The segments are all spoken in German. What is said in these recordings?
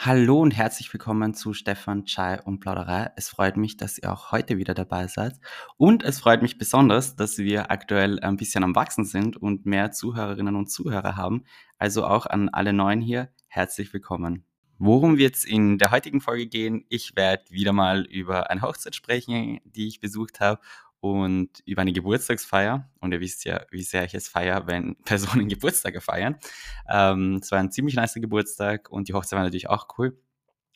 Hallo und herzlich willkommen zu Stefan Chai und Plauderei. Es freut mich, dass ihr auch heute wieder dabei seid. Und es freut mich besonders, dass wir aktuell ein bisschen am Wachsen sind und mehr Zuhörerinnen und Zuhörer haben. Also auch an alle Neuen hier, herzlich willkommen. Worum wird es in der heutigen Folge gehen? Ich werde wieder mal über eine Hochzeit sprechen, die ich besucht habe und über eine Geburtstagsfeier. Und ihr wisst ja, wie sehr ich es feiere, wenn Personen Geburtstage feiern. Ähm, es war ein ziemlich nicer Geburtstag und die Hochzeit war natürlich auch cool.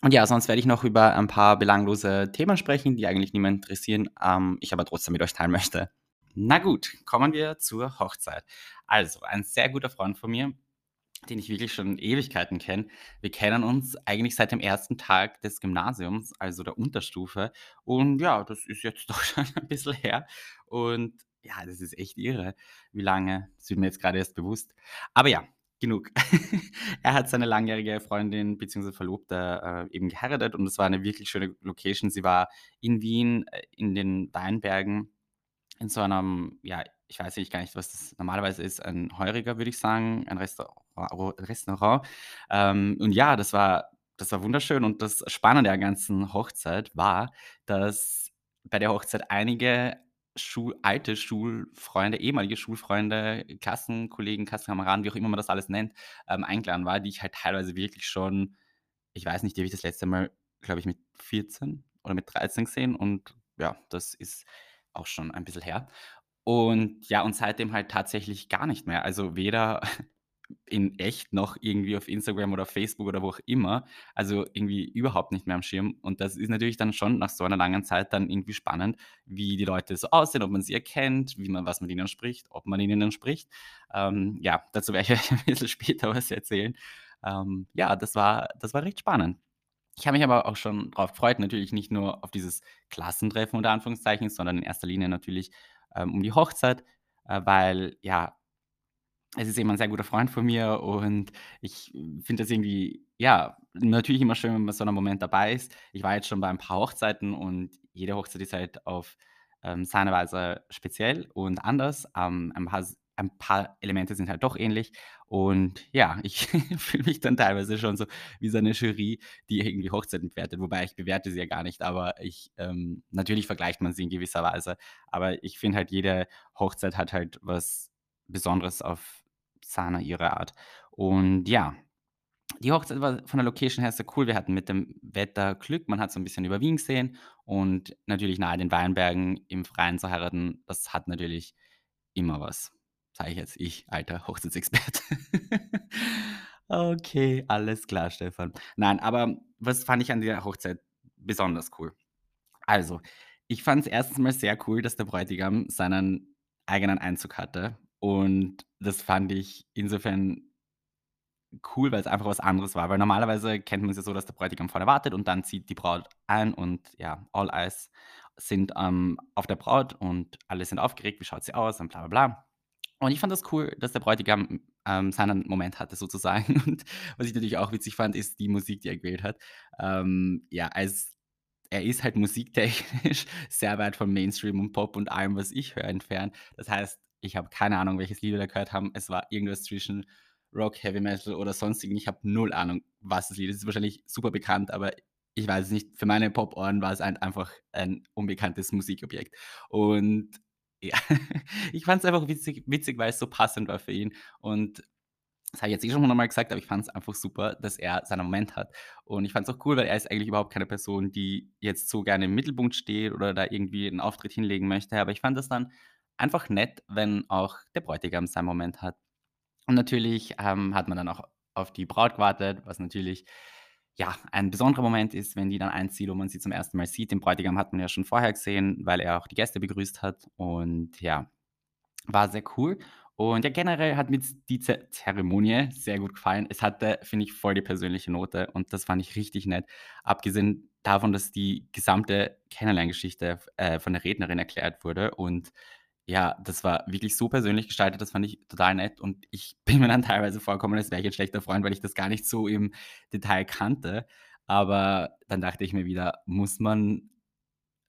Und ja, sonst werde ich noch über ein paar belanglose Themen sprechen, die eigentlich niemand interessieren, ähm, ich aber trotzdem mit euch teilen möchte. Na gut, kommen wir zur Hochzeit. Also, ein sehr guter Freund von mir, den ich wirklich schon Ewigkeiten kenne. Wir kennen uns eigentlich seit dem ersten Tag des Gymnasiums, also der Unterstufe. Und ja, das ist jetzt doch schon ein bisschen her. Und ja, das ist echt irre, wie lange. Das wird mir jetzt gerade erst bewusst. Aber ja, genug. er hat seine langjährige Freundin bzw. Verlobte äh, eben geheiratet und es war eine wirklich schöne Location. Sie war in Wien, äh, in den Weinbergen, in so einem, ja, ich weiß nicht gar nicht, was das normalerweise ist, ein Heuriger, würde ich sagen, ein Restaurant. Restaurant. Ähm, und ja, das war, das war wunderschön. Und das Spannende der ganzen Hochzeit war, dass bei der Hochzeit einige Schul alte Schulfreunde, ehemalige Schulfreunde, Klassenkollegen, Klassenkameraden, wie auch immer man das alles nennt, ähm, eingeladen war, die ich halt teilweise wirklich schon, ich weiß nicht, die habe ich das letzte Mal, glaube ich, mit 14 oder mit 13 gesehen. Und ja, das ist auch schon ein bisschen her. Und ja, und seitdem halt tatsächlich gar nicht mehr. Also weder in echt noch irgendwie auf Instagram oder Facebook oder wo auch immer. Also irgendwie überhaupt nicht mehr am Schirm. Und das ist natürlich dann schon nach so einer langen Zeit dann irgendwie spannend, wie die Leute so aussehen, ob man sie erkennt, wie man, was man ihnen spricht, ob man ihnen spricht. Ähm, ja, dazu werde ich ein bisschen später was erzählen. Ähm, ja, das war, das war recht spannend. Ich habe mich aber auch schon darauf gefreut, natürlich nicht nur auf dieses Klassentreffen unter Anführungszeichen, sondern in erster Linie natürlich ähm, um die Hochzeit, äh, weil ja, es ist eben ein sehr guter Freund von mir und ich finde das irgendwie, ja, natürlich immer schön, wenn man so einem Moment dabei ist. Ich war jetzt schon bei ein paar Hochzeiten und jede Hochzeit ist halt auf ähm, seine Weise speziell und anders. Ähm, ein, paar, ein paar Elemente sind halt doch ähnlich. Und ja, ich fühle mich dann teilweise schon so wie so eine Jury, die irgendwie Hochzeiten bewertet. Wobei ich bewerte sie ja gar nicht, aber ich, ähm, natürlich vergleicht man sie in gewisser Weise. Aber ich finde halt, jede Hochzeit hat halt was Besonderes auf Sana ihre Art. Und ja, die Hochzeit war von der Location her sehr cool. Wir hatten mit dem Wetter Glück. Man hat so ein bisschen über Wien gesehen und natürlich nahe den Weinbergen im Freien zu heiraten, das hat natürlich immer was. Sage ich jetzt, ich, alter Hochzeitsexperte. Okay, alles klar, Stefan. Nein, aber was fand ich an der Hochzeit besonders cool? Also, ich fand es erstens mal sehr cool, dass der Bräutigam seinen eigenen Einzug hatte. Und das fand ich insofern cool, weil es einfach was anderes war. Weil normalerweise kennt man es ja so, dass der Bräutigam vorne wartet und dann zieht die Braut ein und ja, all eyes sind ähm, auf der Braut und alle sind aufgeregt, wie schaut sie aus und bla bla bla. Und ich fand das cool, dass der Bräutigam ähm, seinen Moment hatte sozusagen. Und was ich natürlich auch witzig fand, ist die Musik, die er gewählt hat. Ähm, ja, als er ist halt musiktechnisch sehr weit von Mainstream und Pop und allem, was ich höre, entfernt. Das heißt, ich habe keine Ahnung, welches Lied wir gehört haben. Es war irgendwas zwischen Rock, Heavy Metal oder sonstigen. Ich habe null Ahnung, was das Lied ist. Es ist wahrscheinlich super bekannt, aber ich weiß es nicht. Für meine Pop-Ohren war es ein, einfach ein unbekanntes Musikobjekt. Und ja, ich fand es einfach witzig, witzig, weil es so passend war für ihn. Und das habe ich jetzt eh schon nochmal gesagt, aber ich fand es einfach super, dass er seinen Moment hat. Und ich fand es auch cool, weil er ist eigentlich überhaupt keine Person, die jetzt so gerne im Mittelpunkt steht oder da irgendwie einen Auftritt hinlegen möchte. Aber ich fand das dann einfach nett, wenn auch der Bräutigam seinen Moment hat. Und natürlich ähm, hat man dann auch auf die Braut gewartet, was natürlich ja ein besonderer Moment ist, wenn die dann einzieht und man sie zum ersten Mal sieht. Den Bräutigam hat man ja schon vorher gesehen, weil er auch die Gäste begrüßt hat. Und ja, war sehr cool. Und ja, generell hat mir die Zeremonie sehr gut gefallen. Es hatte, finde ich, voll die persönliche Note und das fand ich richtig nett. Abgesehen davon, dass die gesamte Kennenlerngeschichte äh, von der Rednerin erklärt wurde und ja, das war wirklich so persönlich gestaltet, das fand ich total nett und ich bin mir dann teilweise vorgekommen, als wäre ich ein schlechter Freund, weil ich das gar nicht so im Detail kannte. Aber dann dachte ich mir wieder, muss man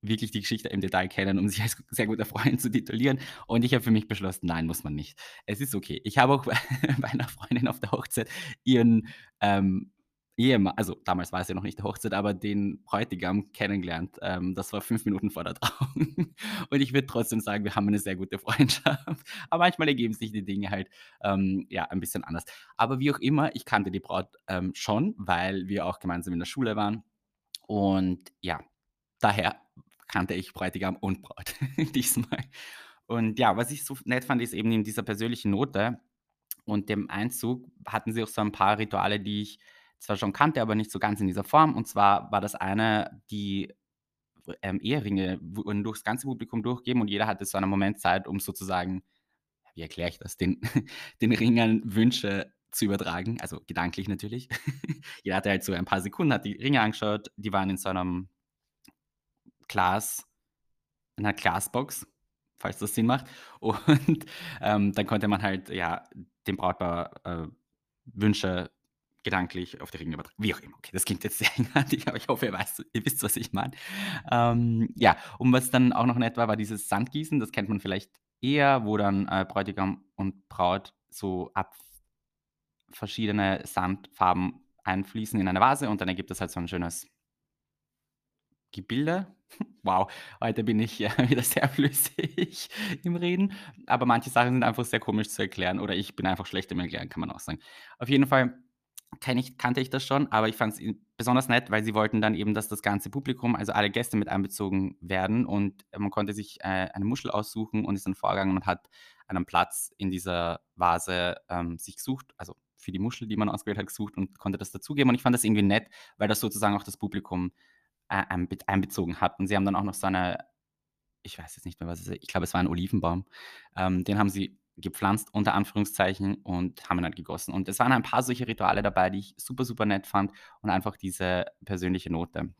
wirklich die Geschichte im Detail kennen, um sich als sehr guter Freund zu titulieren? Und ich habe für mich beschlossen, nein, muss man nicht. Es ist okay. Ich habe auch bei einer Freundin auf der Hochzeit ihren ähm, Ehema also, damals war es ja noch nicht die Hochzeit, aber den Bräutigam kennengelernt. Ähm, das war 5 Minuten vor der Trauung. Und ich würde trotzdem sagen, wir haben eine sehr gute Freundschaft. Aber manchmal ergeben sich die Dinge halt, ähm, ja, ein bisschen anders. Aber wie auch immer, ich kannte die Braut, ähm, schon, weil wir auch gemeinsam in der Schule waren. Und ja, daher kannte ich Bräutigam und Braut diesmal. Und ja, was ich so nett fand, ist eben in dieser persönlichen Note und dem Einzug hatten sie auch so ein paar Rituale, die ich zwar schon kannte, aber nicht so ganz in dieser Form. Und zwar war das eine, die ähm, Eheringe wurden durchs ganze Publikum durchgegeben und jeder hatte so einen Moment Zeit, um sozusagen, wie erkläre ich das, den, den Ringern Wünsche zu übertragen, also gedanklich natürlich. jeder hatte halt so ein paar Sekunden, hat die Ringe angeschaut, die waren in so einem Glas, in einer Glasbox, falls das Sinn macht. Und ähm, dann konnte man halt ja dem Brautpaar äh, Wünsche gedanklich auf die Ringe übertragen. Wie auch immer. Okay, das klingt jetzt sehr eigenartig, aber ich hoffe, ihr, weißt, ihr wisst, was ich meine. Ähm, ja, und was dann auch noch nett war, war dieses Sandgießen. Das kennt man vielleicht eher, wo dann äh, Bräutigam und Braut so ab verschiedene Sandfarben einfließen in eine Vase und dann ergibt das halt so ein schönes Gebilde. Wow, heute bin ich, ja, wieder sehr flüssig im Reden, aber manche Sachen sind einfach sehr komisch zu erklären oder ich bin einfach schlecht im Erklären, kann man auch sagen. Auf jeden Fall ich kannte ich das schon, aber ich fand es besonders nett, weil sie wollten dann eben, dass das ganze Publikum, also alle Gäste mit einbezogen werden und man konnte sich, äh, eine Muschel aussuchen und ist dann vorgegangen und hat einen Platz in dieser Vase, ähm, sich gesucht, also für die Muschel, die man ausgewählt hat, gesucht und konnte das dazugeben und ich fand das irgendwie nett, weil das sozusagen auch das Publikum äh, einbezogen hat. Und sie haben dann auch noch so eine, ich weiß jetzt nicht mehr, was es ist, ich glaube, es war ein Olivenbaum. Ähm, den haben sie gepflanzt, unter Anführungszeichen, und haben ihn halt gegossen. Und es waren ein paar solche Rituale dabei, die ich super, super nett fand und einfach diese persönliche Note.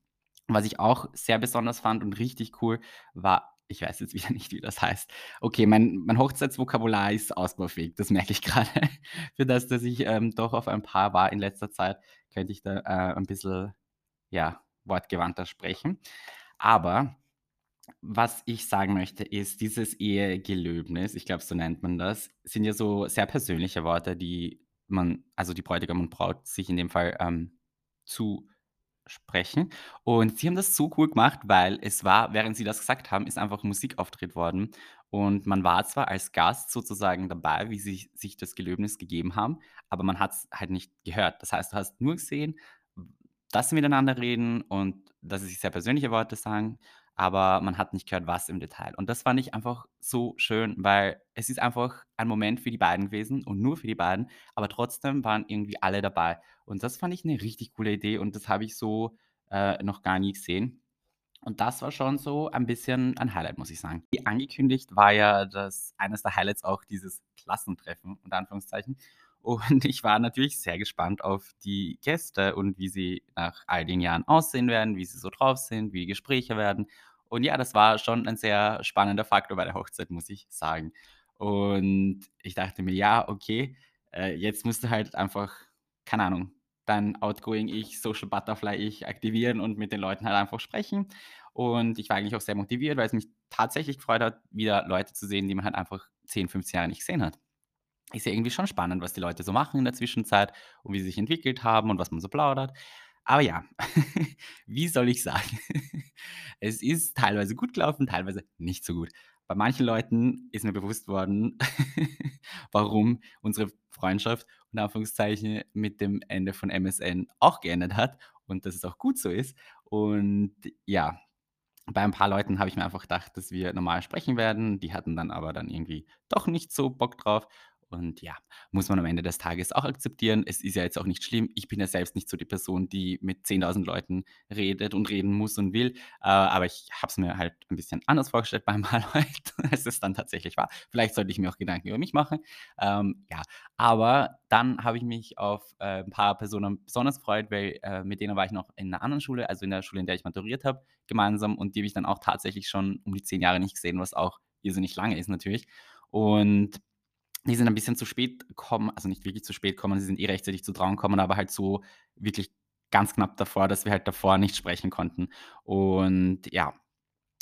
Was ich auch sehr besonders fand und richtig cool war, ich weiß jetzt wieder nicht, wie das heißt. Okay, mein, mein Hochzeitsvokabular ist ausbaufähig, das merke ich gerade. Für das, dass ich ähm, doch auf ein paar war in letzter Zeit, könnte ich da äh, ein bisschen, ja, wortgewandter sprechen. Aber was ich sagen möchte, ist, dieses Ehegelöbnis, ich glaube, so nennt man das, sind ja so sehr persönliche Worte, die man, also die Bräutigam und Braut, sich in dem Fall ähm, zusprechen. Und sie haben das so cool gemacht, weil es war, während sie das gesagt haben, ist einfach Musik auftritt worden. Und man war zwar als Gast sozusagen dabei, wie sie sich das Gelöbnis gegeben haben, aber man hat es halt nicht gehört. Das heißt, du hast nur gesehen, dass sie miteinander reden und dass sie sich sehr persönliche Worte sagen, aber man hat nicht gehört, was im Detail. Und das fand ich einfach so schön, weil es ist einfach ein Moment für die beiden gewesen und nur für die beiden, aber trotzdem waren irgendwie alle dabei. Und das fand ich eine richtig coole Idee und das habe ich so äh, noch gar nie gesehen. Und das war schon so ein bisschen ein Highlight, muss ich sagen. Wie angekündigt war ja das eines der Highlights auch dieses Klassentreffen, unter Anführungszeichen. Und ich war natürlich sehr gespannt auf die Gäste und wie sie nach all den Jahren aussehen werden, wie sie so drauf sind, wie Gespräche werden. Und ja, das war schon ein sehr spannender Faktor bei der Hochzeit, muss ich sagen. Und ich dachte mir, ja, okay, äh, jetzt musst du halt einfach, keine Ahnung, dein Outgoing-Ich, Social Butterfly-Ich aktivieren und mit den Leuten halt einfach sprechen. Und ich war eigentlich auch sehr motiviert, weil es mich tatsächlich gefreut hat, wieder Leute zu sehen, die man halt einfach 10, 15 Jahre nicht gesehen hat ist ja irgendwie schon spannend, was die Leute so machen in der Zwischenzeit und wie sie sich entwickelt haben und was man so plaudert. Aber ja, wie soll ich sagen? es ist teilweise gut gelaufen, teilweise nicht so gut. Bei manchen Leuten ist mir bewusst worden, warum unsere Freundschaft und Anführungszeichen mit dem Ende von MSN auch geendet hat und dass es auch gut so ist. Und ja, bei ein paar Leuten habe ich mir einfach gedacht, dass wir normal sprechen werden. Die hatten dann aber dann irgendwie doch nicht so Bock drauf. Und ja, muss man am Ende des Tages auch akzeptieren. Es ist ja jetzt auch nicht schlimm. Ich bin ja selbst nicht so die Person, die mit 10.000 Leuten redet und reden muss und will. Äh, aber ich habe es mir halt ein bisschen anders vorgestellt bei ein paar Leuten, als es dann tatsächlich war. Vielleicht sollte ich mir auch Gedanken über mich machen. Ähm, ja, aber dann habe ich mich auf äh, ein paar Personen besonders gefreut, weil äh, mit denen war ich noch in einer anderen Schule, also in der Schule, in der ich maturiert habe, gemeinsam. Und die habe ich dann auch tatsächlich schon um die zehn Jahre nicht gesehen, was auch irrsinnig lange ist natürlich. Und die sind ein bisschen zu spät gekommen, also nicht wirklich zu spät gekommen, sie sind eh rechtzeitig zu Trauen gekommen, aber halt so wirklich ganz knapp davor, dass wir halt davor nicht sprechen konnten. Und ja,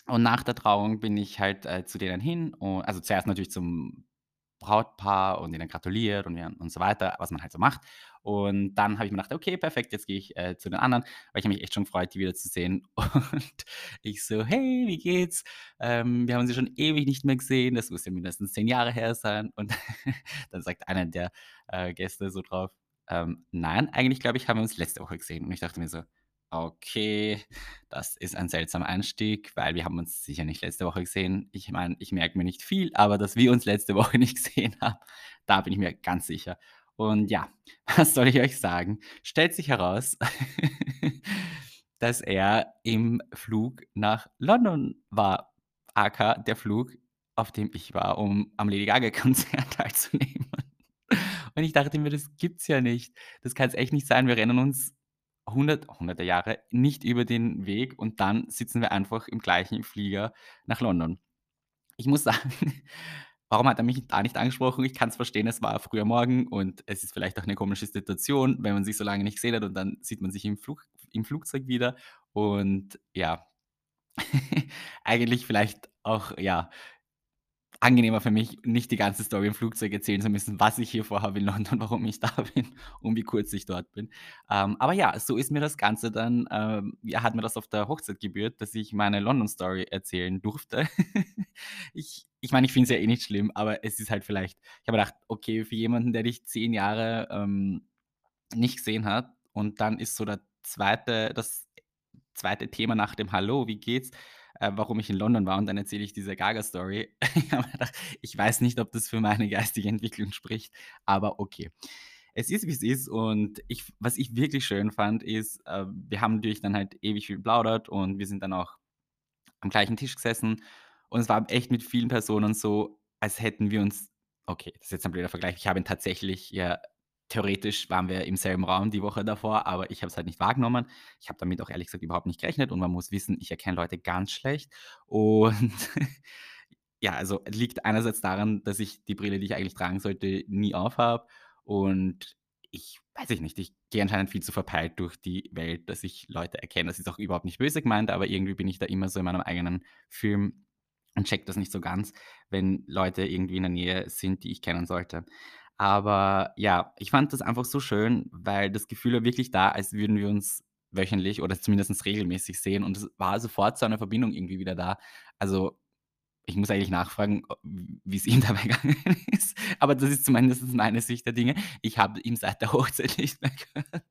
und nach der Trauung bin ich halt äh, zu denen hin, und, also zuerst natürlich zum Brautpaar und ihnen gratuliert und, und so weiter, was man halt so macht. Und dann habe ich mir gedacht: „Okay, perfekt, jetzt gehe ich, äh, zu den anderen“, weil ich habe mich echt schon gefreut, die wiederzusehen. Und ich so: „Hey, wie geht's? Ähm, wir haben sie schon ewig nicht mehr gesehen.“ Das muss ja mindestens 10 Jahre her sein. Und dann sagt einer der, äh, Gäste so drauf: „Ähm, nein, eigentlich glaube ich, haben wir uns letzte Woche gesehen.“ Und ich dachte mir so: „Okay, das ist ein seltsamer Einstieg, weil wir haben uns sicher nicht letzte Woche gesehen.“ Ich meine, ich merke mir nicht viel, aber dass wir uns letzte Woche nicht gesehen haben, da bin ich mir ganz sicher. Und ja, was soll ich euch sagen? Stellt sich heraus, dass er im Flug nach London war, aka der Flug, auf dem ich war, um am Lady Gaga-Konzert teilzunehmen. Und ich dachte mir: „Das gibt's ja nicht. Das kann's echt nicht sein. Wir rennen uns hundert hunderte Jahre nicht über den Weg und dann sitzen wir einfach im gleichen Flieger nach London.“ Ich muss sagen, warum hat er mich da nicht angesprochen? Ich kann's verstehen, es war früher Morgen und es ist vielleicht auch 'ne komische Situation, wenn man sich so lange nicht gesehen hat und dann sieht man sich im Flug im Flugzeug wieder. Und ja, eigentlich vielleicht auch, ja angenehmer für mich, nicht die ganze Story im Flugzeug erzählen zu müssen, was ich hier vorhabe in London, warum ich da bin und wie kurz ich dort bin. Ähm, aber ja, so ist mir das Ganze dann ähm, ja, hat mir das auf der Hochzeit gebührt, dass ich meine London-Story erzählen durfte. Ich ich meine, ich finde es ja eh nicht schlimm, aber es ist halt vielleicht ich habe gedacht: „Okay, für jemanden, der dich 10 Jahre, ähm, nicht gesehen hat und dann ist so der zweite das zweite Thema nach dem „Hallo, wie geht's?“, äh, warum ich in London war und dann erzähle ich diese Gaga-Story. Ich habe mir gedacht: „Ich weiß nicht, ob das für meine geistige Entwicklung spricht, aber okay.“ Es ist, wie es ist und ich was ich wirklich schön fand, ist, äh, wir haben natürlich dann halt ewig viel geplaudert und wir sind dann auch am gleichen Tisch gesessen und es war echt mit vielen Personen so, als hätten wir uns okay, das ist jetzt ein blöder Vergleich. Ich habe ihn tatsächlich ja, theoretisch waren wir im selben Raum die Woche davor, aber ich habe es halt nicht wahrgenommen. Ich habe damit auch ehrlich gesagt überhaupt nicht gerechnet und man muss wissen, ich erkenne Leute ganz schlecht. Und ja, also liegt einerseits daran, dass ich die Brille, die ich eigentlich tragen sollte, nie aufhabe und ich weiß ich nicht, ich gehe anscheinend viel zu verpeilt durch die Welt, dass ich Leute erkenne. Das ist auch überhaupt nicht böse gemeint, aber irgendwie bin ich da immer so in meinem eigenen Film und checke das nicht so ganz, wenn Leute irgendwie in der Nähe sind, die ich kennen sollte. Aber ja, ich fand das einfach so schön, weil das Gefühl war wirklich da, als würden wir uns wöchentlich oder zumindest regelmäßig sehen und es war sofort so eine Verbindung irgendwie wieder da. Also, ich muss eigentlich nachfragen, o w wie's ihm dabei gegangen ist, aber das ist zumindest meine Sicht der Dinge. Ich habe ihn seit der Hochzeit nicht mehr gehört.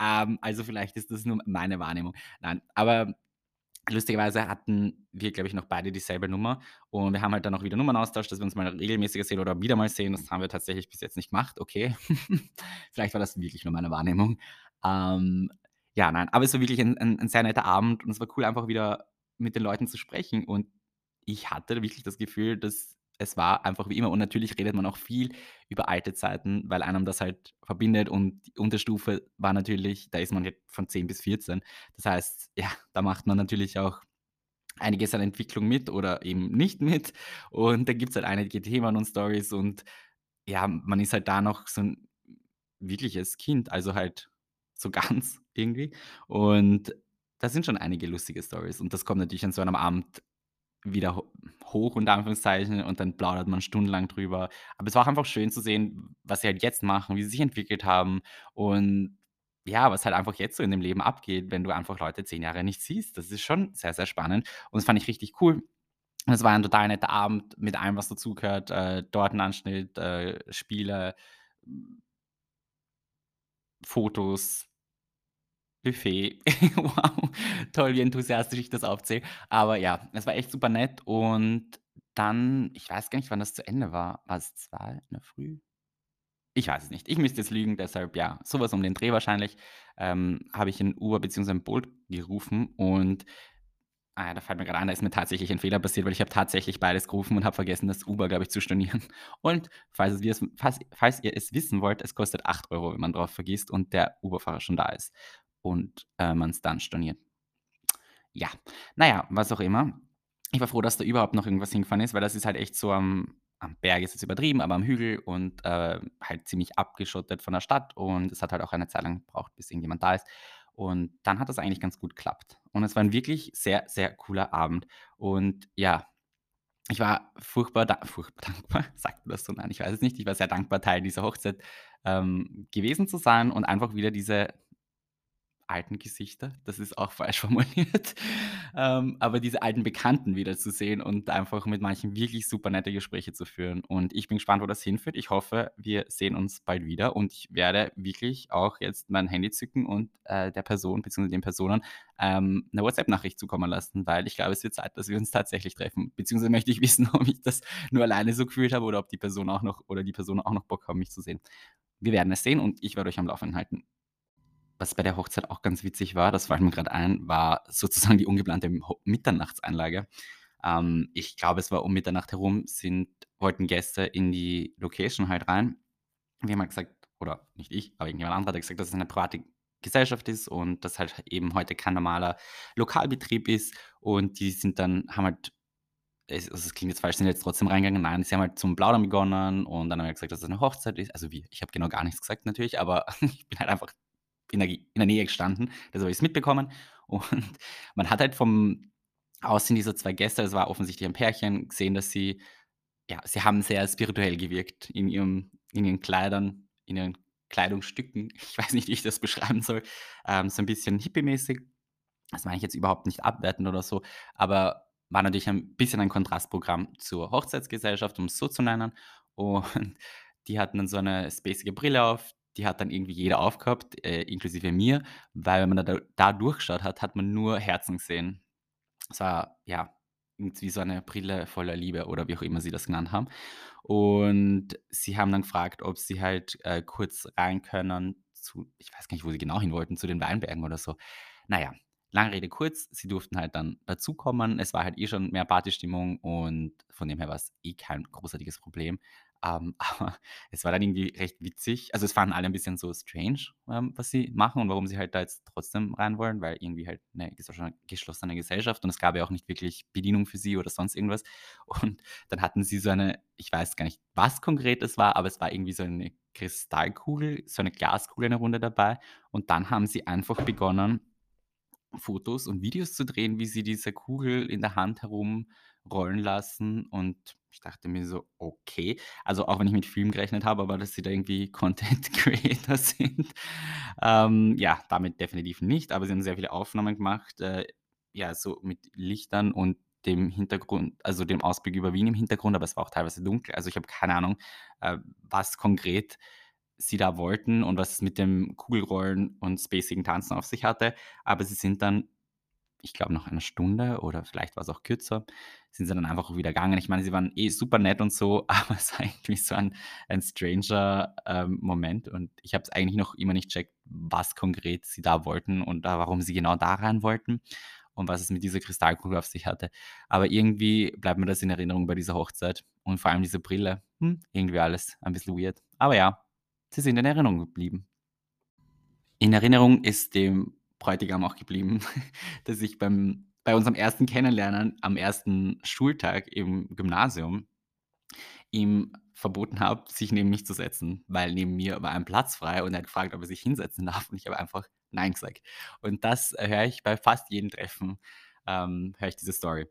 Ähm, also vielleicht ist das nur meine Wahrnehmung. Nein, aber lustigerweise hatten wir, glaube ich, noch beide dieselbe Nummer und wir haben halt dann auch wieder Nummern austauscht, dass wir uns mal regelmäßiger sehen oder wieder mal sehen. Das haben wir tatsächlich bis jetzt nicht gemacht, okay. Vielleicht war das wirklich nur meine Wahrnehmung. Ähm, ja, nein, aber es war wirklich ein ein ein sehr netter Abend und es war cool, einfach wieder mit den Leuten zu sprechen und ich hatte wirklich das Gefühl, dass es war einfach wie immer. Und natürlich redet man auch viel über alte Zeiten, weil einem das halt verbindet. Und die Unterstufe war natürlich da ist man ja von 10 bis 14. Das heißt, ja, da macht man natürlich auch einiges an Entwicklung mit oder eben nicht mit. Und da gibt's halt einige Themen und Storys und ja, man ist halt da noch so 'n wirkliches Kind, also halt so ganz irgendwie. Und da sind schon einige lustige Storys und das kommt natürlich an so einem Abend wieder ho hoch unter Anführungszeichen und dann plaudert man stundenlang drüber. Aber es war auch einfach schön zu sehen, was sie halt jetzt machen, wie sie sich entwickelt haben und ja, was halt einfach jetzt so in dem Leben abgeht, wenn du einfach Leute 10 Jahre nicht siehst. Das ist schon sehr, sehr spannend und das fand ich richtig cool. Und es war ein total netter Abend mit allem, was dazugehört, äh, Tortenanschnitt, äh, Spiele Fotos Buffet. Wow, toll, wie enthusiastisch ich das aufzähle. Aber ja, es war echt super nett und dann ich weiß gar nicht, wann das zu Ende war. War's 2 in der Früh? Ich weiß es nicht. Ich müsste jetzt lügen, deshalb ja, so was um den Dreh wahrscheinlich, ähm, habe ich 'n Uber beziehungsweise 'n Bolt gerufen und ah da fällt mir grad ein, da ist mir tatsächlich ein Fehler passiert, weil ich habe tatsächlich beides gerufen und habe vergessen, das Uber, glaube ich, zu stornieren. Und falls es falls falls ihr es wissen wollt, es kostet 8 €, wenn man drauf vergisst und der Uber-Fahrer schon da ist und, äh, man's dann storniert. Ja, na ja, was auch immer. Ich war froh, dass da überhaupt noch irgendwas hingefahren ist, weil das ist halt echt so am am Berg ist jetzt übertrieben, aber am Hügel und, äh, halt ziemlich abgeschottet von der Stadt und es hat halt auch eine Zeit lang gebraucht, bis irgendjemand da ist. Und dann hat das eigentlich ganz gut geklappt. Und es war 'n wirklich sehr, sehr cooler Abend und ja Ich war furchtbar da furchtbar dankbar, sagt man das so? Nein, ich weiß es nicht. Ich war sehr dankbar, Teil dieser Hochzeit, ähm, gewesen zu sein und einfach wieder diese alten Gesichter, das ist auch falsch formuliert, ähm, aber diese alten Bekannten wiederzusehen und einfach mit manchen wirklich super nette Gespräche zu führen. Und ich bin gespannt, wo das hinführt. Ich hoffe, wir sehen uns bald wieder und ich werde wirklich auch jetzt mein Handy zücken und, äh, der Person bzw. den Personen, ähm, 'ne WhatsApp-Nachricht zukommen lassen, weil ich glaube, es wird Zeit, dass wir uns tatsächlich treffen. Beziehungsweise möchte ich wissen, ob ich das nur alleine so gefühlt habe oder ob die Person auch noch oder die Personen auch noch Bock haben, mich zu sehen. Wir werden es sehen und ich werde euch am Laufenden halten. Was bei der Hochzeit auch ganz witzig war, das fällt mir grad ein, war sozusagen die ungeplante Mitternachtseinlage. Ähm, ich glaube, es war um Mitternacht herum, sind wollten Gäste in die Location halt rein. Wir haben halt gesagt oder nicht ich, aber irgendjemand anderer hat gesagt, dass es eine private Gesellschaft ist und dass halt eben heute kein normaler Lokalbetrieb ist und die sind dann haben halt es also, es klingt jetzt falsch, sind jetzt trotzdem reingegangen. Nein, sie haben halt zum Plaudern begonnen und dann haben wir gesagt, dass es 'ne Hochzeit ist. Also wir, ich habe genau gar nichts gesagt natürlich, aber ich bin halt einfach in der in der Nähe gestanden, deshalb habe ich's mitbekommen. Und man hat halt vom Aussehen dieser 2 Gäste, es war offensichtlich ein Pärchen, gesehen, dass sie ja, sie haben sehr spirituell gewirkt in ihrem in ihren Kleidern, in ihren Kleidungsstücken. Ich weiß nicht, wie ich das beschreiben soll. Ähm, so 'n bisschen hippiemäßig. Das meine ich jetzt überhaupt nicht abwertend oder so, aber war natürlich ein bisschen ein Kontrastprogramm zur Hochzeitsgesellschaft, um's so zu nennen. Und die hatten dann so eine spacige Brille auf, die hat dann irgendwie jeder aufgehabt, äh, inklusive mir, weil wenn man da da durchgeschaut hat, hat man nur Herzen gesehen. Es war, ja, irgendwie so eine Brille voller Liebe oder wie auch immer sie das genannt haben. Und sie haben dann gefragt, ob sie halt, äh, kurz rein können zu ich weiß gar nicht, wo sie genau hin wollten, zu den Weinbergen oder so. Na ja, lange Rede kurz, sie durften halt dann dazukommen. Es war halt eh schon mehr Partystimmung und von dem her war's eh kein großartiges Problem. Ähm, aber es war dann irgendwie recht witzig. Also, es fanden alle 'n bisschen so strange, ähm, was sie machen und warum sie halt da jetzt trotzdem rein wollen, weil irgendwie halt 'ne gescho geschlossene Gesellschaft und es gab ja auch nicht wirklich Bedienung für sie oder sonst irgendwas. Und dann hatten sie so eine ich weiß gar nicht, was konkret es war, aber es war irgendwie so eine Kristallkugel, so eine Glaskugel in der Runde dabei. Und dann haben sie einfach begonnen, Fotos und Videos zu drehen, wie sie diese Kugel in der Hand herumrollen lassen. Und ich dachte mir so: „Okay.“ Also, auch wenn ich mit Film gerechnet habe, aber dass sie da irgendwie Content Creator sind, ähm, ja, damit definitiv nicht. Aber sie haben sehr viele Aufnahmen gemacht, äh, ja, so mit Lichtern und dem Hintergrund also, dem Ausblick über Wien im Hintergrund, aber es war auch teilweise dunkel. Also, ich habe keine Ahnung, äh, was konkret sie da wollten und was es mit dem Kugelrollen und spacigen Tanzen auf sich hatte. Aber sie sind dann, ich glaube, nach einer Stunde oder vielleicht war's auch kürzer, sind sie dann einfach wieder gegangen. Ich meine, sie waren eh super nett und so, aber es war irgendwie so ein ein stranger, ähm, Moment und ich habe es eigentlich noch immer nicht gecheckt, was konkret sie da wollten und da warum sie genau da rein wollten und was es mit dieser Kristallkugel auf sich hatte. Aber irgendwie bleibt mir das in Erinnerung bei dieser Hochzeit und vor allem diese Brille. Hm, irgendwie alles ein bisschen weird. Aber ja, sie sind in Erinnerung geblieben. In Erinnerung ist dem Bräutigam auch geblieben, dass ich beim bei unserem ersten Kennenlernen am ersten Schultag im Gymnasium ihm verboten habe, sich neben mich zu setzen, weil neben mir war ein Platz frei und er hat gefragt, ob er sich hinsetzen darf und ich habe einfach „Nein“ gesagt. Und das höre ich bei fast jedem Treffen, ähm, höre ich diese Story.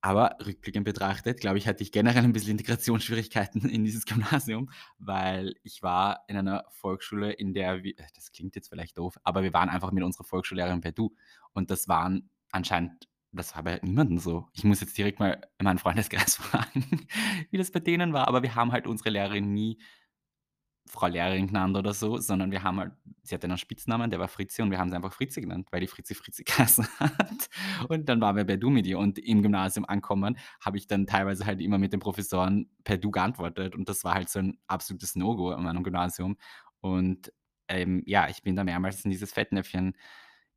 Aber rückblickend betrachtet, glaube ich, hatte ich generell ein bisschen Integrationsschwierigkeiten in dieses Gymnasium, weil ich war in einer Volksschule, in der wir das klingt jetzt vielleicht doof, aber wir waren einfach mit unserer Volksschullehrerin per Du. Und das waren anscheinend das war bei niemandem so. Ich muss jetzt direkt mal in meinen Freundeskreis fragen, wie das bei denen war, aber wir haben halt unsere Lehrerin nie Frau Lehrerin genannt oder so, sondern wir haben halt sie hatte einen Spitznamen, der war Fritzi und wir haben sie einfach Fritzi genannt, weil die Fritzi Fritzi geheißen hat. Und dann waren wir per Du mit ihr und im Gymnasium ankommen, habe ich dann teilweise halt immer mit den Professoren per Du geantwortet und das war halt so 'n absolutes No-Go an meinem Gymnasium. Und, ähm, ja, ich bin da mehrmals in dieses Fettnäpfchen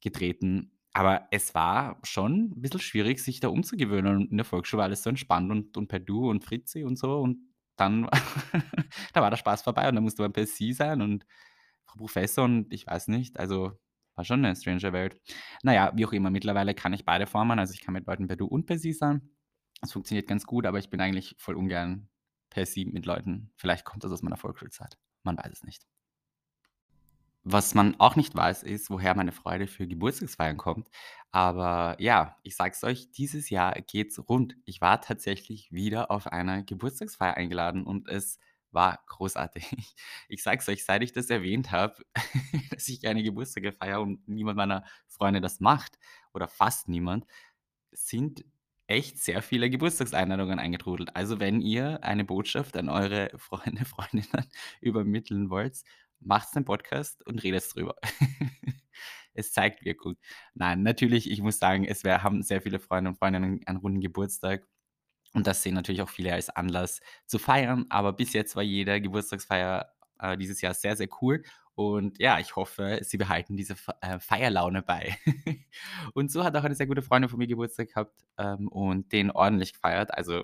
getreten. Aber es war schon 'n bisschen schwierig, sich da umzugewöhnen. Und in der Volksschule war alles so entspannt und und per Du und Fritzi und so und dann da war der Spaß vorbei und dann musste man per Sie sein und Frau Professor und ich weiß nicht, also war schon 'ne strange Welt. Na ja, wie auch immer, mittlerweile kann ich beide Formen, also ich kann mit Leuten per Du und per Sie sein. Es funktioniert ganz gut, aber ich bin eigentlich voll ungern per Sie mit Leuten. Vielleicht kommt das aus meiner Volksschulzeit. Man weiß es nicht. Was man auch nicht weiß, ist, woher meine Freude für Geburtstagsfeiern kommt. Aber ja, ich sage es euch, dieses Jahr geht's rund. Ich war tatsächlich wieder auf einer Geburtstagsfeier eingeladen und es war großartig. Ich sage es euch, seit ich das erwähnt habe, dass ich gerne Geburtstage feiere und niemand meiner Freunde das macht oder fast niemand, sind echt sehr viele Geburtstagseinladungen eingetrudelt. Also, wenn ihr eine Botschaft an eure Freunde, Freundinnen übermitteln wollt, macht's 'nen Podcast und redet drüber. Es zeigt Wirkung. Nein, natürlich, ich muss sagen, es wär haben sehr viele Freunde und Freundinnen einen runden Geburtstag und das sehen natürlich auch viele als Anlass zu feiern, aber bis jetzt war jede Geburtstagsfeier, äh, dieses Jahr sehr, sehr cool und ja, ich hoffe, sie behalten diese äh, Feierlaune bei. Und so hat auch eine sehr gute Freundin von mir Geburtstag gehabt, ähm, und den ordentlich gefeiert. Also,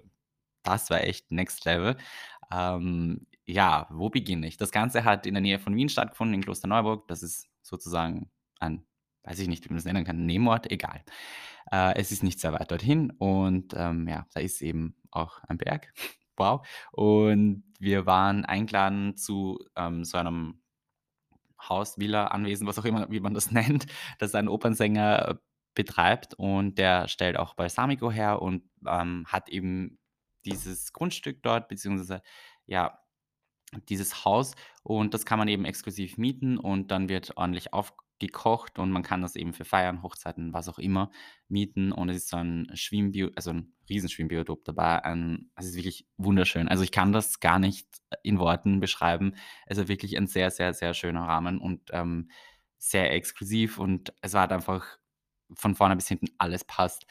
das war echt Next Level. Ähm, ja, wo beginne ich? Das Ganze hat in der Nähe von Wien stattgefunden, in Klosterneuburg. Das ist sozusagen ein weiß ich nicht, wie man das nennen kann, Nebenort, egal. Äh, es ist nicht sehr weit dorthin und, ähm, ja, da ist eben auch ein Berg. Wow. Und wir waren eingeladen zu, ähm, so einem Haus, Villa, Anwesen, was auch immer, wie man das nennt, das ein Opernsänger äh, betreibt und der stellt auch Balsamico her und, ähm, hat eben dieses Grundstück dort beziehungsweise, ja, dieses Haus und das kann man eben exklusiv mieten und dann wird ordentlich aufgekocht und man kann das eben für Feiern, Hochzeiten, was auch immer mieten und es ist so ein Schwimmbio also ein Riesenschwimmbiotop dabei. Ein es ist wirklich wunderschön. Also, ich kann das gar nicht in Worten beschreiben. Also, wirklich ein sehr, sehr, sehr schöner Rahmen und, ähm, sehr exklusiv und es hat einfach von vorne bis hinten alles passt.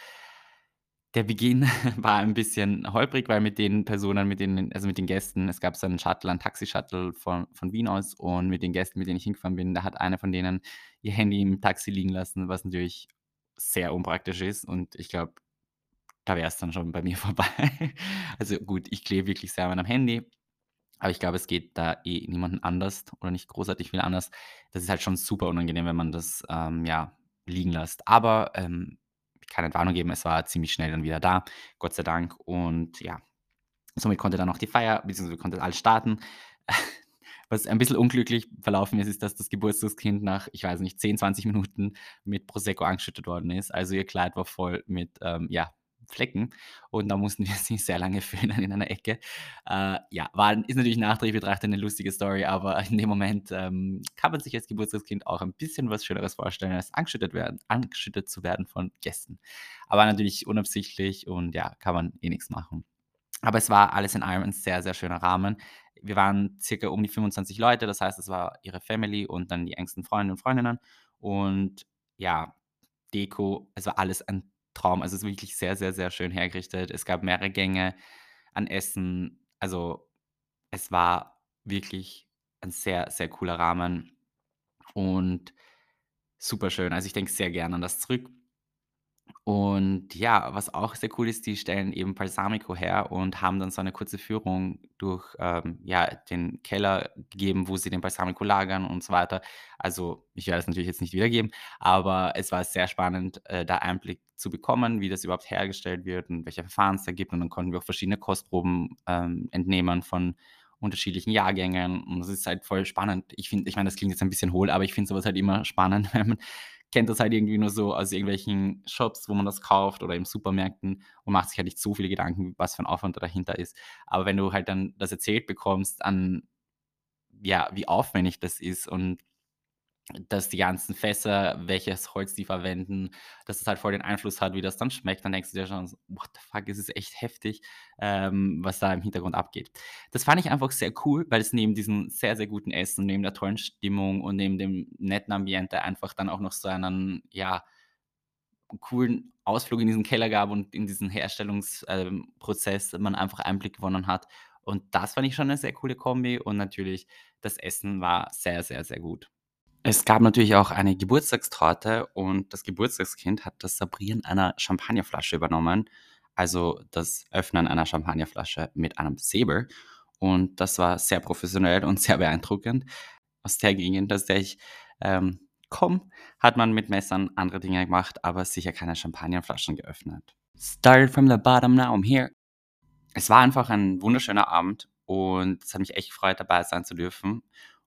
Der Beginn war ein bisschen holprig, weil mit den Personen, mit denen also, mit den Gästen es gab so 'n Shuttle, ein Taxi-Shuttle von von Wien aus und mit den Gästen, mit denen ich hingefahren bin, da hat einer von denen ihr Handy im Taxi liegen lassen, was natürlich sehr unpraktisch ist und ich glaube, da wäre es dann schon bei mir vorbei. Also, gut, ich klebe wirklich sehr an meinem Handy, aber ich glaube, es geht da eh niemanden anders oder nicht großartig viel anders. Das ist halt schon super unangenehm, wenn man das, ähm, ja, liegen lässt. Aber, ähm, kann Entwarnung geben, es war ziemlich schnell dann wieder da, Gott sei Dank. Und ja, somit konnte dann auch die Feier beziehungsweise konnte alles starten. Was ein bisschen unglücklich verlaufen ist, ist, dass das Geburtstagskind nach, ich weiß nicht, 10, 20 Minuten mit Prosecco angeschüttet worden ist. Also ihr Kleid war voll mit, ähm, ja, Flecken und da mussten wir sie sehr lange föhnen in einer Ecke. Äh, ja, war ist natürlich nachträglich betrachtet eine lustige Story, aber in dem Moment, ähm, kann man sich als Geburtstagskind auch ein bisschen was Schöneres vorstellen, als angeschüttet werden angeschüttet zu werden von Gästen. Aber natürlich unabsichtlich und ja, kann man eh nix machen. Aber es war alles in allem ein sehr, sehr schöner Rahmen. Wir waren circa um die 25 Leute, das heißt, es war ihre Family und dann die engsten Freunde und Freundinnen und ja, Deko, es war alles ein Traum. Also, es ist wirklich sehr, sehr, sehr schön hergerichtet. Es gab mehrere Gänge an Essen. Also, es war wirklich ein sehr, sehr cooler Rahmen und super schön. Also, ich denke sehr gerne an das zurück. Und ja, was auch sehr cool ist, die stellen eben Balsamico her und haben dann so eine kurze Führung durch, ähm, ja, den Keller gegeben, wo sie den Balsamico lagern und so weiter. Also, ich werde es natürlich jetzt nicht wiedergeben, aber es war sehr spannend, äh, da Einblick zu bekommen, wie das überhaupt hergestellt wird und welche Verfahren es da gibt. Und dann konnten wir auch verschiedene Kostproben, ähm, entnehmen von unterschiedlichen Jahrgängen und das ist halt voll spannend. Ich finde ich meine, das klingt jetzt ein bisschen hohl, aber ich finde so was halt immer spannend, wenn man kennt das halt irgendwie nur so aus irgendwelchen Shops, wo man das kauft oder in Supermärkten und macht sich halt nicht so viele Gedanken, was für 'n Aufwand da dahinter ist. Aber wenn du halt dann das erzählt bekommst an ja, wie aufwendig das ist und dass die ganzen Fässer, welches Holz die verwenden, dass es halt voll den Einfluss hat, wie das dann schmeckt, dann denkst du dir schon „What the fuck, es ist echt heftig, ähm, was da im Hintergrund abgeht.“ Das fand ich einfach sehr cool, weil es neben diesem sehr, sehr guten Essen, neben der tollen Stimmung und neben dem netten Ambiente einfach dann auch noch so einen, ja, coolen Ausflug in diesen Keller gab und in diesen Herstellungs ähm, man einfach Einblick gewonnen hat. Und das fand ich schon 'ne sehr coole Kombi und natürlich das Essen war sehr, sehr, sehr gut. Es gab natürlich auch eine Geburtstagstorte und das Geburtstagskind hat das Sabrieren einer Champagnerflasche übernommen, also das Öffnen einer Champagnerflasche mit einem Säbel. Und das war sehr professionell und sehr beeindruckend. Aus der Gegend, aus der ich, ähm, komme, hat man mit Messern andere Dinge gemacht, aber sicher keine Champagnerflaschen geöffnet. Started from the bottom, now I'm here. Es war einfach ein wunderschöner Abend und es hat mich echt gefreut, dabei sein zu dürfen.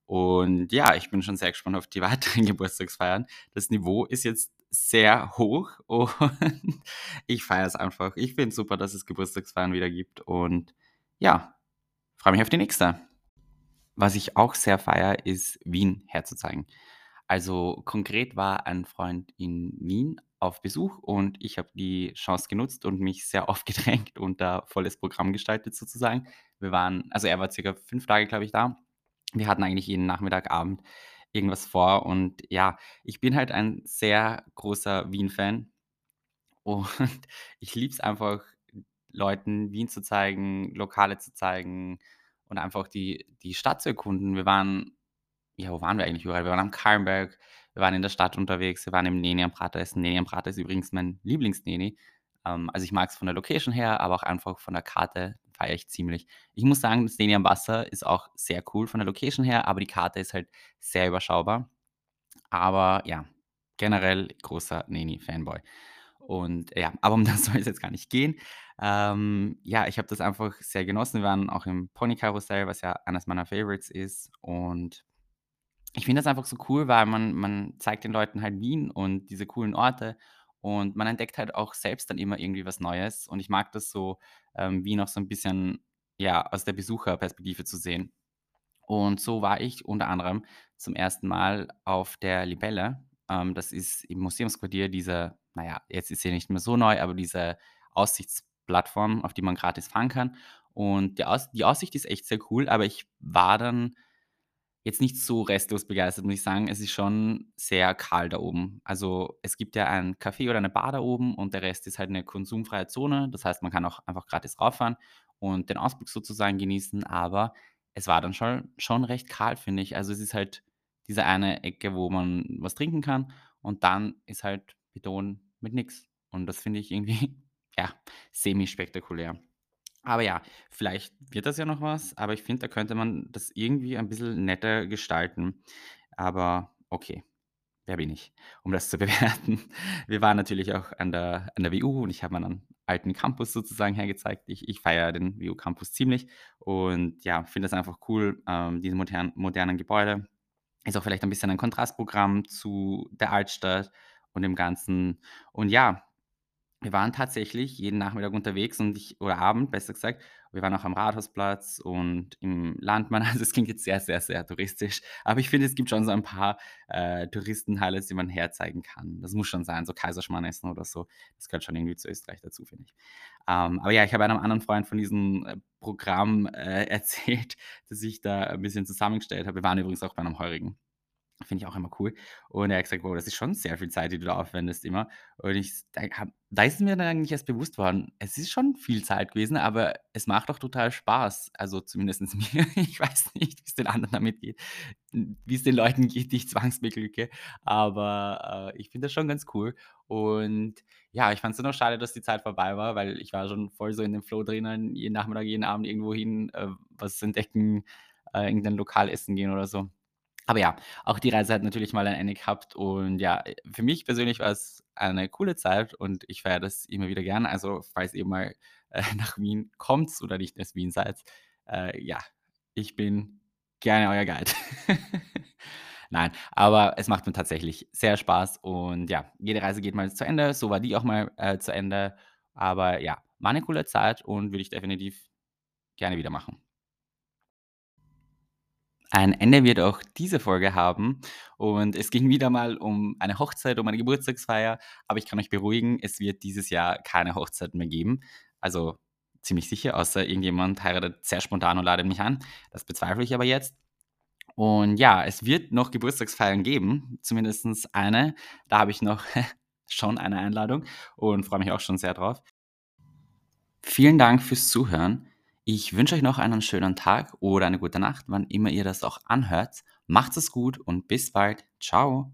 Und ja, ich bin schon sehr gespannt auf die weiteren Geburtstagsfeiern. Das Niveau ist jetzt sehr hoch und ich feiere es einfach. Ich finde es super, dass es Geburtstagsfeiern wieder gibt und ja, freue mich auf die nächste. Was ich auch sehr feiere, ist Wien herzuzeigen. Also konkret war ein Freund in Wien auf Besuch und ich habe die Chance genutzt und mich sehr oft gedrängt und da volles Programm gestaltet sozusagen. Wir waren, also er war circa fünf Tage, glaube ich, da. Wir hatten eigentlich jeden Nachmittag, Abend irgendwas vor und ja, ich bin halt ein sehr großer Wien-Fan und ich liebe es einfach, Leuten Wien zu zeigen, Lokale zu zeigen und einfach die, die Stadt zu erkunden. Wir waren, ja, wo waren wir eigentlich überall? Wir waren am Kalmberg, wir waren in der Stadt unterwegs, wir waren im Neni am Prater essen. Neni am Prater ist übrigens mein Lieblingsneni. Ähm, also ich mag es von der Location her, aber auch einfach von der Karte feiere ich ziemlich. Ich muss sagen, das Neni am Wasser ist auch sehr cool von der Location her, aber die Karte ist halt sehr überschaubar. Aber ja, generell großer Neni-Fanboy. Und ja, aber um das soll es jetzt gar nicht gehen. Ähm, ja, ich habe das einfach sehr genossen. Wir waren auch im Ponykarussell, was ja eines meiner Favorites ist. Und ich finde das einfach so cool, weil man, man zeigt den Leuten halt Wien und diese coolen Orte. Und man entdeckt halt auch selbst dann immer irgendwie was Neues. Und ich mag das so, ähm, Wien auch so ein bisschen ja, aus der Besucherperspektive zu sehen. Und so war ich unter anderem zum ersten Mal auf der Libelle. Ähm, das ist im Museumsquartier diese, naja, jetzt ist sie nicht mehr so neu, aber diese Aussichtsplattform, auf die man gratis fahren kann. Und die, Aus die Aussicht ist echt sehr cool, aber ich war dann jetzt nicht so restlos begeistert, muss ich sagen. Es ist schon sehr kahl da oben. Also es gibt ja ein Café oder eine Bar da oben und der Rest ist halt eine konsumfreie Zone. Das heißt, man kann auch einfach gratis rauffahren und den Ausblick sozusagen genießen, aber es war dann schon, schon recht kahl, finde ich. Also es ist halt diese eine Ecke, wo man was trinken kann und dann ist halt Beton mit nichts. Und das finde ich irgendwie, ja, semi-spektakulär. Aber ja, vielleicht wird das ja noch was, aber ich finde, da könnte man das irgendwie ein bisschen netter gestalten. Aber okay, wer bin ich, um das zu bewerten? Wir waren natürlich auch an der, an der WU und ich habe meinen alten Campus sozusagen hergezeigt. Ich, ich feiere den WU-Campus ziemlich und ja, finde das einfach cool, ähm, diese modern, modernen Gebäude. Ist auch vielleicht ein bisschen ein Kontrastprogramm zu der Altstadt und dem Ganzen. Und ja, wir waren tatsächlich jeden Nachmittag unterwegs und ich oder Abend, besser gesagt. Wir waren auch am Rathausplatz und im Landmann. Also es klingt jetzt sehr, sehr, sehr touristisch. Aber ich finde, es gibt schon so ein paar äh, Touristen-Highlights, die man herzeigen kann. Das muss schon sein, so Kaiserschmarrn essen oder so. Das gehört schon irgendwie zu Österreich dazu, finde ich. Ähm, aber ja, ich habe einem anderen Freund von diesem äh, Programm äh, erzählt, das ich da ein bisschen zusammengestellt habe. Wir waren übrigens auch bei einem Heurigen. Finde ich auch immer cool. Und er hat gesagt: „Wow, das ist schon sehr viel Zeit, die du da aufwendest immer.“ Und ich da da ist mir dann eigentlich erst bewusst worden, es ist schon viel Zeit gewesen, aber es macht auch total Spaß. Also zumindestens mir. Ich weiß nicht, wie es den anderen damit geht, wie es den Leuten geht, die ich zwangsbeglücke, aber, äh, ich finde das schon ganz cool. Und ja, ich fand es nur noch schade, dass die Zeit vorbei war, weil ich war schon voll so in dem Flow drinnen, jeden Nachmittag, jeden Abend irgendwo hin, äh, was entdecken, äh, irgendein Lokal essen gehen oder so. Aber ja, auch die Reise hat natürlich mal ein Ende gehabt und ja, äh, für mich persönlich war es eine coole Zeit und ich feiere das immer wieder gern. Also, falls ihr mal, äh, nach Wien kommt oder nicht aus Wien seid, äh, ja, ich bin gerne euer Guide. Nein, aber es macht mir tatsächlich sehr Spaß und ja, jede Reise geht mal zu Ende. So war die auch mal, äh, zu Ende. Aber ja, war eine coole Zeit und würde ich definitiv gerne wieder machen. Ein Ende wird auch diese Folge haben und es ging wieder mal um eine Hochzeit, um eine Geburtstagsfeier, aber ich kann euch beruhigen, es wird dieses Jahr keine Hochzeit mehr geben. Also ziemlich sicher, außer irgendjemand heiratet sehr spontan und ladet mich an. Das bezweifle ich aber jetzt. Und ja, es wird noch Geburtstagsfeiern geben, zumindest eine. Da habe ich noch schon eine Einladung und freue mich auch schon sehr drauf. Vielen Dank fürs Zuhören. Ich wünsche euch noch einen schönen Tag oder eine gute Nacht, wann immer ihr das auch anhört. Macht es gut und bis bald. Ciao.